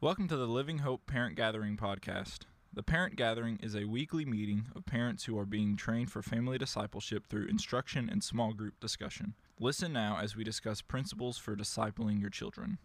Welcome to the Living Hope Parent Gathering podcast. The Parent Gathering is a weekly meeting of parents who are being trained for family discipleship through instruction and small group discussion. Listen now as we discuss principles for discipling your children.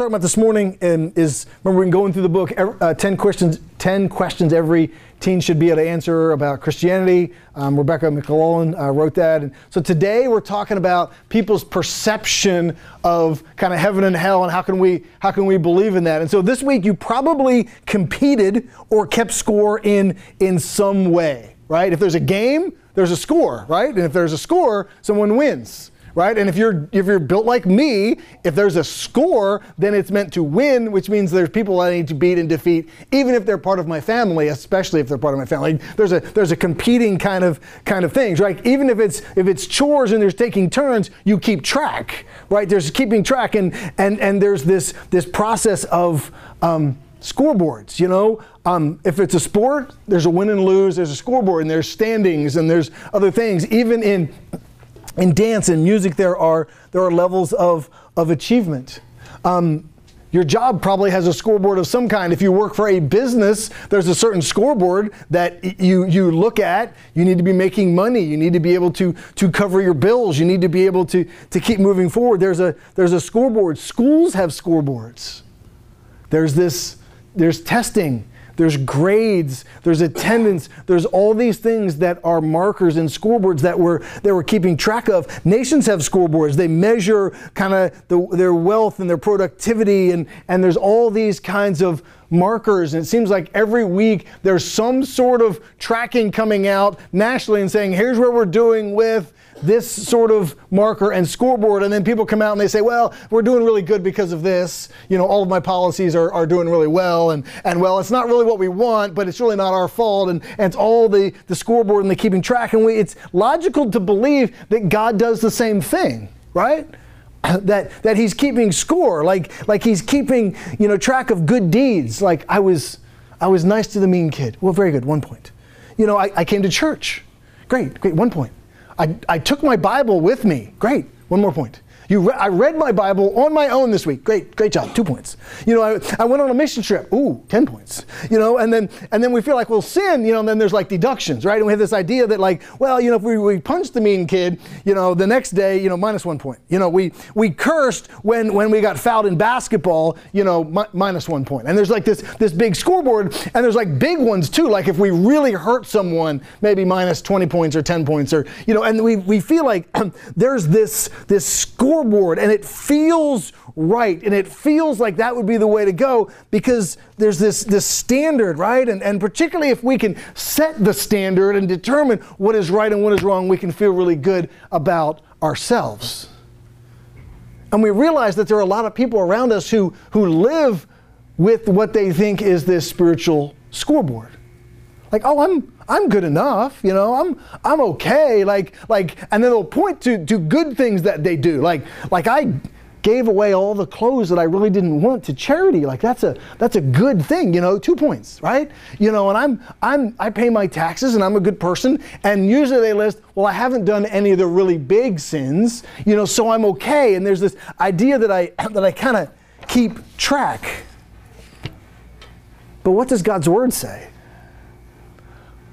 Talking about this morning and is remember been going through the book uh, 10 questions 10 questions every teen should be able to answer about christianity. Um, rebecca mclaughlin uh, wrote that. And so today we're talking about people's perception of kind of heaven and hell and how can we how can we believe in that. And so this week you probably competed or kept score in in some way right? If there's a game there's a score right? And if there's a score someone wins right? And if you're if you're built like me, if there's a score, then it's meant to win, which means there's people I need to beat and defeat, even if they're part of my family, especially if they're part of my family. There's a there's a competing kind of kind of things, right? Even if it's if it's chores and there's taking turns, you keep track, right? There's keeping track, and and and there's this this process of um, scoreboards, you know. Um, if it's a sport, there's a win and lose, there's a scoreboard, and there's standings, and there's other things. Even in in dance and music there are there are levels of of achievement um, your job probably has a scoreboard of some kind. If you work for a business, there's a certain scoreboard that you, you look at. You need to be making money. You need to be able to, to cover your bills. You need to be able to, to keep moving forward. There's a, there's a scoreboard. Schools have scoreboards. There's this, there's testing there's grades, there's attendance, there's all these things that are markers and scoreboards that we're, that we're keeping track of. Nations have scoreboards. They measure kind of the, their wealth and their productivity, and, and there's all these kinds of markers. And it seems like every week there's some sort of tracking coming out nationally and saying, here's what we're doing with this sort of marker and scoreboard, and then people come out and they say, well, we're doing really good because of this. You know, all of my policies are, are doing really well, and, and well, it's not really what we want, but it's really not our fault, and, and it's all the, the scoreboard and the keeping track. And we, it's logical to believe that God does the same thing, right? that that he's keeping score like like he's keeping you know track of good deeds like i was i was nice to the mean kid well very good one point you know i, I came to church great great one point I, I took my Bible with me. Great. One more point. You re- I read my Bible on my own this week. Great, great job. Two points. You know, I, I went on a mission trip. Ooh, 10 points. You know, and then and then we feel like, well, sin, you know, and then there's like deductions, right? And we have this idea that like, well, you know, if we, we punch the mean kid, you know, the next day, you know, minus one point. You know, we we cursed when when we got fouled in basketball, you know, mi- minus one point. And there's like this this big scoreboard, and there's like big ones too. Like if we really hurt someone, maybe minus 20 points or 10 points, or you know, and we we feel like there's this this score scoreboard and it feels right and it feels like that would be the way to go because there's this, this standard, right? And, and particularly if we can set the standard and determine what is right and what is wrong, we can feel really good about ourselves. And we realize that there are a lot of people around us who, who live with what they think is this spiritual scoreboard. Like, oh, I'm I'm good enough, you know, I'm I'm okay. Like like and then they'll point to to good things that they do. Like like I gave away all the clothes that I really didn't want to charity. Like that's a that's a good thing, you know, two points, right? You know, and I'm I'm I pay my taxes and I'm a good person. And usually they list, well, I haven't done any of the really big sins, you know, so I'm okay. And there's this idea that I that I kind of keep track. But what does God's word say?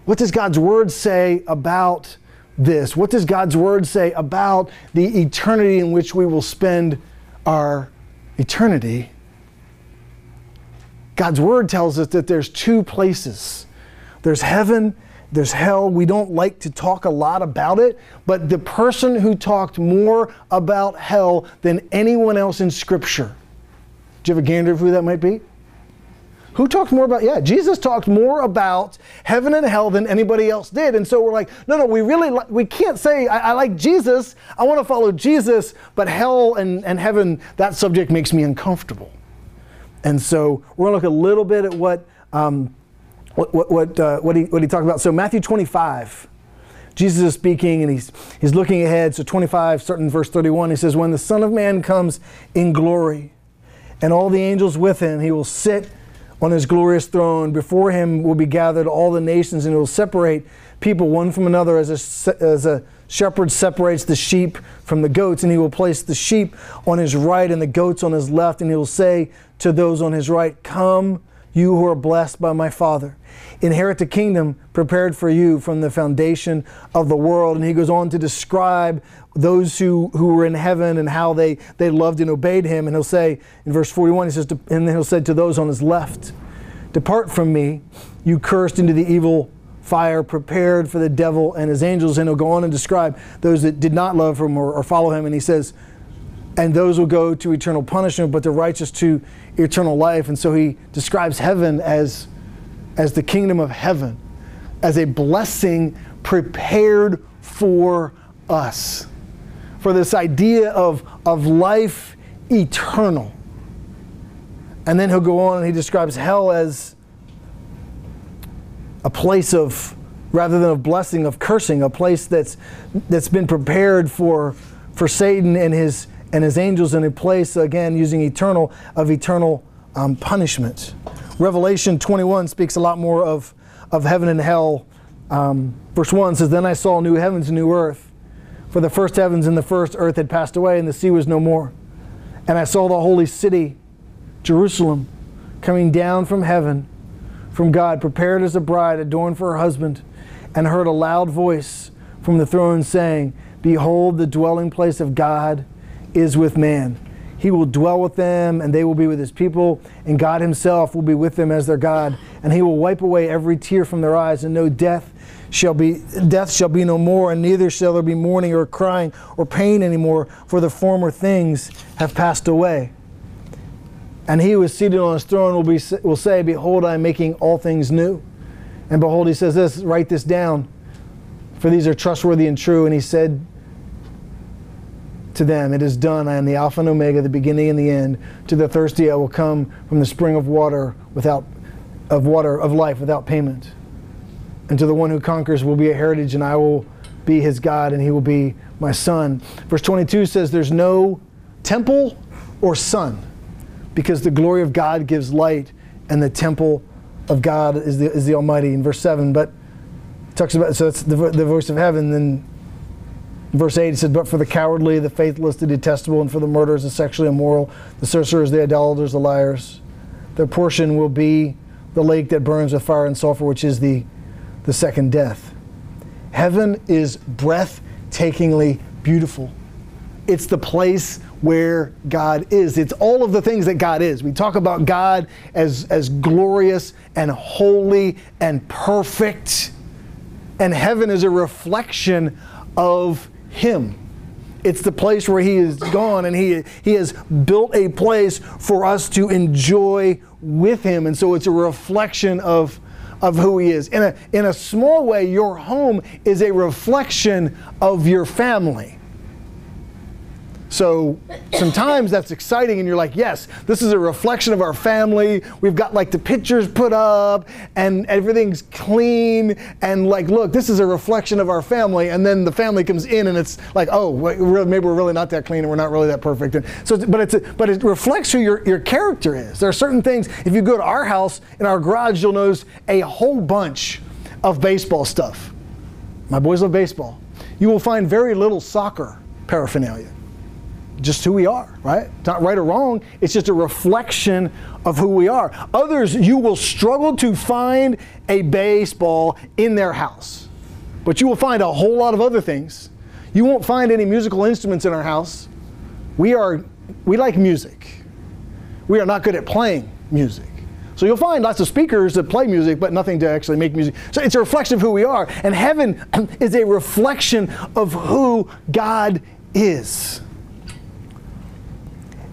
What does God's word say about this? What does God's word say about the eternity in which we will spend our eternity? God's word tells us that there's two places there's heaven, there's hell. We don't like to talk a lot about it, but the person who talked more about hell than anyone else in Scripture, do you have a gander of who that might be? Who talked more about, yeah, Jesus talked more about heaven and hell than anybody else did. And so we're like, no, no, we really, li- we can't say, I, I like Jesus, I want to follow Jesus, but hell and, and heaven, that subject makes me uncomfortable. And so we're going to look a little bit at what, um, what, what, what, uh, what, he, what he talked about. So Matthew 25. Jesus is speaking and he's, he's looking ahead. So 25, starting verse 31, he says, When the Son of Man comes in glory and all the angels with him, he will sit on his glorious throne. Before him will be gathered all the nations, and he will separate people one from another as a, as a shepherd separates the sheep from the goats. And he will place the sheep on his right and the goats on his left. And he will say to those on his right, Come, you who are blessed by my Father. Inherit the kingdom prepared for you from the foundation of the world. And he goes on to describe those who, who were in heaven and how they, they loved and obeyed him. And he'll say in verse 41, he says, and then he'll say to those on his left, Depart from me, you cursed into the evil fire prepared for the devil and his angels. And he'll go on and describe those that did not love him or, or follow him. And he says, and those will go to eternal punishment, but the righteous to eternal life. And so he describes heaven as, as the kingdom of heaven, as a blessing prepared for us for this idea of, of life eternal. And then he'll go on and he describes hell as a place of, rather than a blessing, of cursing, a place that's, that's been prepared for, for Satan and his, and his angels, in a place, again, using eternal, of eternal um, punishment. Revelation 21 speaks a lot more of, of heaven and hell. Um, verse 1 says, Then I saw new heavens and new earth for the first heavens and the first earth had passed away, and the sea was no more. And I saw the holy city, Jerusalem, coming down from heaven, from God, prepared as a bride adorned for her husband, and heard a loud voice from the throne saying, Behold, the dwelling place of God is with man. He will dwell with them, and they will be with his people, and God himself will be with them as their God. And he will wipe away every tear from their eyes, and no death shall be death shall be no more, and neither shall there be mourning or crying or pain anymore, for the former things have passed away. And he who is seated on his throne will be will say, Behold, I am making all things new. And behold, he says this, write this down, for these are trustworthy and true. And he said to them, It is done. I am the Alpha and Omega, the beginning and the end. To the thirsty I will come from the spring of water without of water of life without payment. And to the one who conquers will be a heritage, and I will be his God, and he will be my son. Verse 22 says, There's no temple or sun, because the glory of God gives light, and the temple of God is the, is the Almighty. In verse 7, but talks about, so that's the, the voice of heaven. Then verse 8, he said, But for the cowardly, the faithless, the detestable, and for the murderers, the sexually immoral, the sorcerers, the idolaters, the liars, their portion will be the lake that burns with fire and sulfur, which is the the second death. Heaven is breathtakingly beautiful. It's the place where God is. It's all of the things that God is. We talk about God as, as glorious and holy and perfect. And heaven is a reflection of Him. It's the place where He is gone and He, he has built a place for us to enjoy with Him. And so it's a reflection of of who He is. In a, in a small way, your home is a reflection of your family. So sometimes that's exciting, and you're like, yes, this is a reflection of our family. We've got like the pictures put up, and everything's clean, and like, look, this is a reflection of our family. And then the family comes in, and it's like, oh, maybe we're really not that clean, and we're not really that perfect. And so, but it's a, but it reflects who your your character is. There are certain things. If you go to our house in our garage, you'll notice a whole bunch of baseball stuff. My boys love baseball. You will find very little soccer paraphernalia just who we are, right? It's not right or wrong. It's just a reflection of who we are. Others, you will struggle to find a baseball in their house, but you will find a whole lot of other things. You won't find any musical instruments in our house. We are, we like music. We are not good at playing music. So you'll find lots of speakers that play music, but nothing to actually make music. So it's a reflection of who we are. And heaven is a reflection of who God is.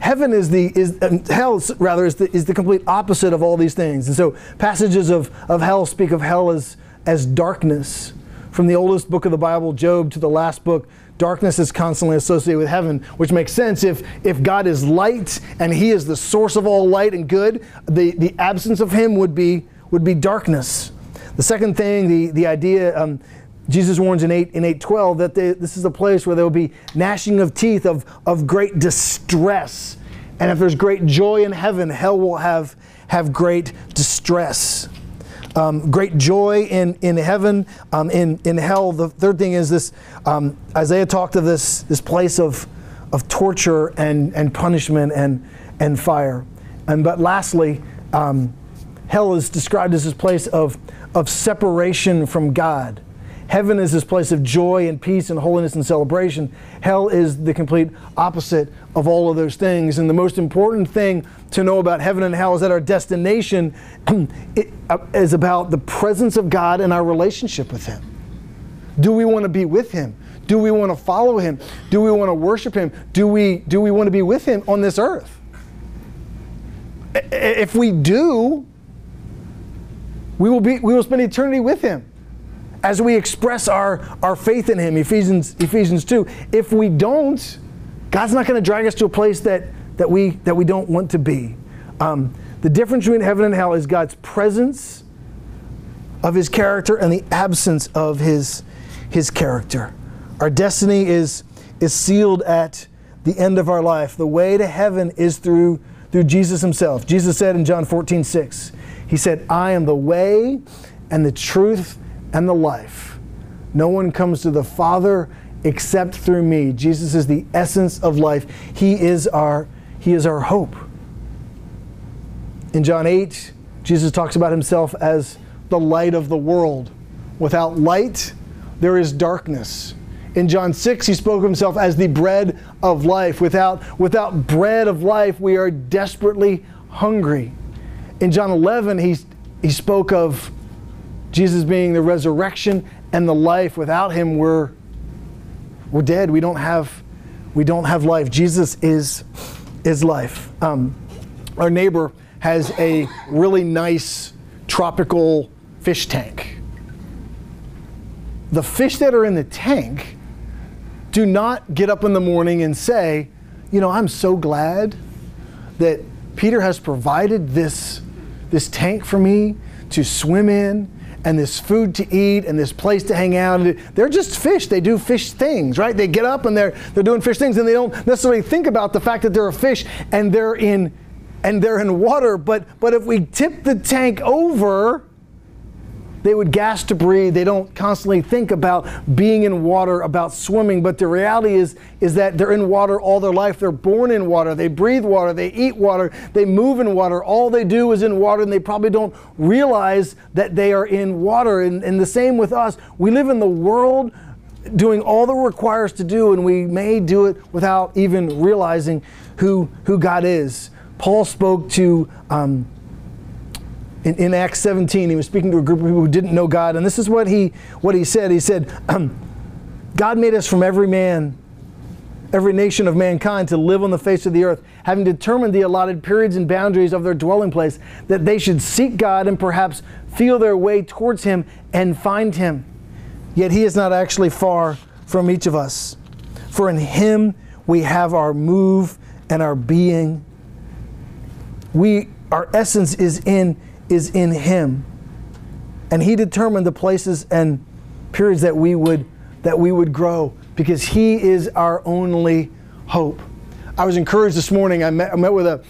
Heaven is the is hell rather is the, is the complete opposite of all these things. And so passages of, of hell speak of hell as as darkness. From the oldest book of the Bible, Job, to the last book, darkness is constantly associated with heaven, which makes sense if if God is light and He is the source of all light and good, the, the absence of Him would be would be darkness. The second thing, the the idea. Um, Jesus warns in 8 in 812 that they, this is a place where there will be gnashing of teeth of, of great distress And if there's great joy in heaven, hell will have, have great distress. Um, great joy in, in heaven, um, in, in hell. The third thing is this um, Isaiah talked of this, this place of, of torture and, and punishment and, and fire. And but lastly, um, hell is described as this place of, of separation from God. Heaven is this place of joy and peace and holiness and celebration. Hell is the complete opposite of all of those things. And the most important thing to know about heaven and hell is that our destination uh, is about the presence of God and our relationship with Him. Do we want to be with Him? Do we want to follow Him? Do we want to worship Him? Do we, do we want to be with Him on this earth? If we do, we will, be, we will spend eternity with Him as we express our, our faith in Him, Ephesians, Ephesians 2. If we don't, God's not going to drag us to a place that, that, we, that we don't want to be. Um, the difference between heaven and hell is God's presence of His character and the absence of His, his character. Our destiny is, is sealed at the end of our life. The way to heaven is through, through Jesus Himself. Jesus said in John 14, 6, He said, I am the way and the truth and the life. No one comes to the Father except through me. Jesus is the essence of life. He is our he is our hope. In John 8, Jesus talks about himself as the light of the world. Without light, there is darkness. In John 6, he spoke of himself as the bread of life. Without, without bread of life, we are desperately hungry. In John 11, he, he spoke of Jesus being the resurrection and the life. Without him, we're, we're dead. We don't have, we don't have life. Jesus is, is life. Um, our neighbor has a really nice tropical fish tank. The fish that are in the tank do not get up in the morning and say, you know, I'm so glad that Peter has provided this, this tank for me to swim in and this food to eat and this place to hang out. They're just fish. They do fish things, right? They get up and they're they're doing fish things and they don't necessarily think about the fact that they're a fish and they're in and they're in water. But but if we tip the tank over, they would gas to breathe. They don't constantly think about being in water, about swimming. But the reality is, is that they're in water all their life. They're born in water. They breathe water. They eat water. They move in water. All they do is in water, and they probably don't realize that they are in water. And, and the same with us. We live in the world doing all that requires to do, and we may do it without even realizing who, who God is. Paul spoke to um, in, in Acts 17, he was speaking to a group of people who didn't know God, and this is what he, what he said. He said, God made us from every man, every nation of mankind to live on the face of the earth, having determined the allotted periods and boundaries of their dwelling place, that they should seek God and perhaps feel their way towards Him and find Him. Yet He is not actually far from each of us. For in Him we have our move and our being. We, our essence is in is in Him. And He determined the places and periods that we would that we would grow because He is our only hope. I was encouraged this morning. I met, I met with a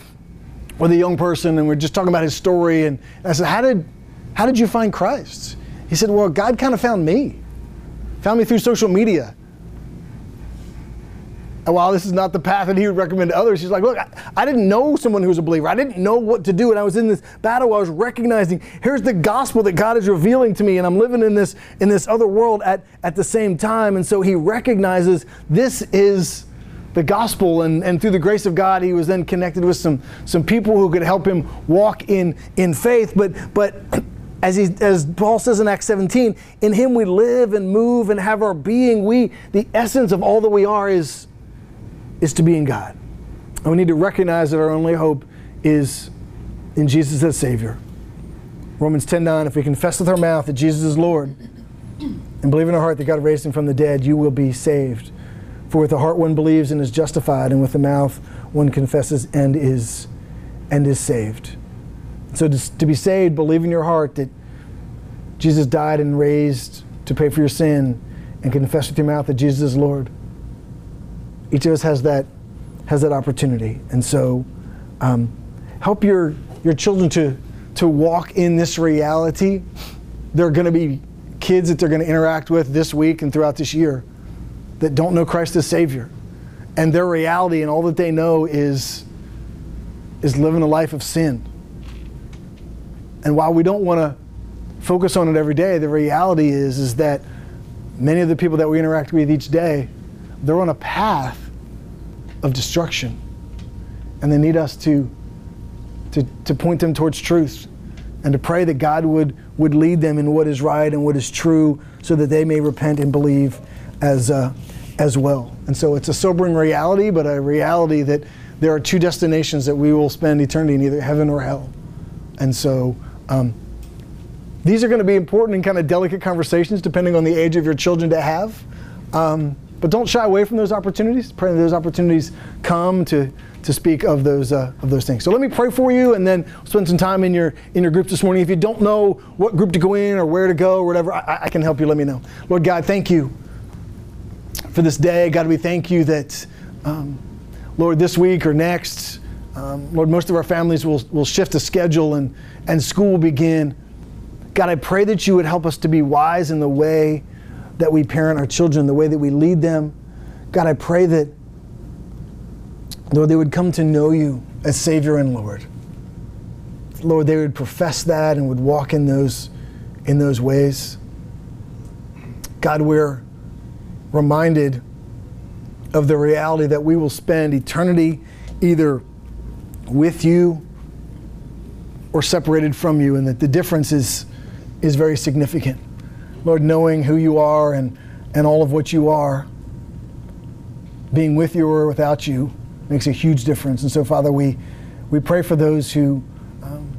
with a young person and we are just talking about his story and I said, How did how did you find Christ? He said, Well, God kind of found me. Found me through social media. And while this is not the path that he would recommend to others, he's like, look, I, I, didn't know someone who was a believer. I didn't know what to do. And I was in this battle I was recognizing here's the gospel that God is revealing to me, and I'm living in this in this other world at, at the same time. And so he recognizes this is the gospel and, and through the grace of God he was then connected with some some people who could help him walk in in faith. But but as, he, as Paul says in Acts 17, in him we live and move and have our being. We, the essence of all that we are is is to be in God. And we need to recognize that our only hope is in Jesus as Savior. Romans 10 9, if we confess with our mouth that Jesus is Lord and believe in our heart that God raised him from the dead, you will be saved. For with the heart one believes and is justified, and with the mouth one confesses and is and is saved. So to, to be saved, believe in your heart that Jesus died and raised to pay for your sin, and confess with your mouth that Jesus is Lord each of us has that has that opportunity. And so um, help your, your children to, to walk in this reality. There are going to be kids that they're going to interact with this week and throughout this year that don't know Christ as Savior. And their reality and all that they know is, is living a life of sin. And while we don't want to focus on it every day, the reality is, is that many of the people that we interact with each day, they're on a path of destruction. And they need us to, to, to point them towards truth and to pray that God would, would lead them in what is right and what is true so that they may repent and believe as, uh, as well. And so it's a sobering reality, but a reality that there are two destinations that we will spend eternity in either heaven or hell. And so um, these are going to be important and kind of delicate conversations depending on the age of your children to have. Um, but don't shy away from those opportunities. Pray that those opportunities come to, to speak of those, uh, of those things. So let me pray for you and then spend some time in your, in your group this morning. If you don't know what group to go in or where to go or whatever, I, I can help you. Let me know. Lord God, thank you for this day. God, we thank you that, um, Lord, this week or next, um, Lord, most of our families will, will shift the schedule and, and school will begin. God, I pray that you would help us to be wise in the way that we parent our children, the way that we lead them. God, I pray that, Lord, they would come to know you as Savior and Lord. Lord, they would profess that and would walk in those, in those ways. God, we're reminded of the reality that we will spend eternity either with you or separated from you, and that the difference is is very significant. Lord, knowing who you are and, and all of what you are, being with you or without you makes a huge difference. And so, Father, we, we pray for those who, um,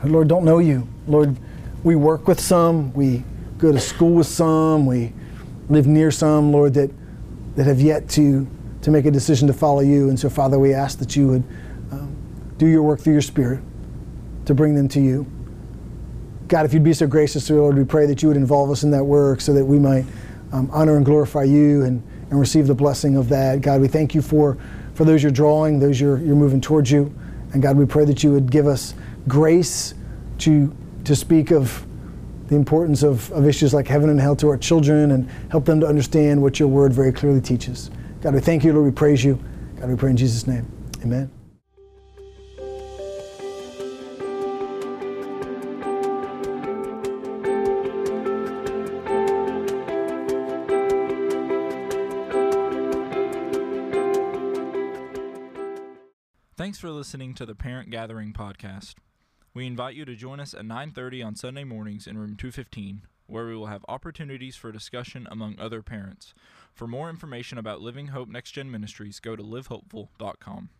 who, Lord, don't know you. Lord, we work with some, we go to school with some, we live near some, Lord, that, that have yet to, to make a decision to follow you. And so, Father, we ask that you would um, do your work through your Spirit to bring them to you. God, if you'd be so gracious, to Lord, we pray that you would involve us in that work so that we might um, honor and glorify you and, and receive the blessing of that. God, we thank you for, for those you're drawing, those you're, you're moving towards you. And God, we pray that you would give us grace to, to speak of the importance of, of issues like heaven and hell to our children and help them to understand what your word very clearly teaches. God, we thank you, Lord. We praise you. God, we pray in Jesus' name. Amen. For listening to the Parent Gathering podcast. We invite you to join us at 9:30 on Sunday mornings in room 215, where we will have opportunities for discussion among other parents. For more information about Living Hope Next Gen Ministries, go to livehopeful.com.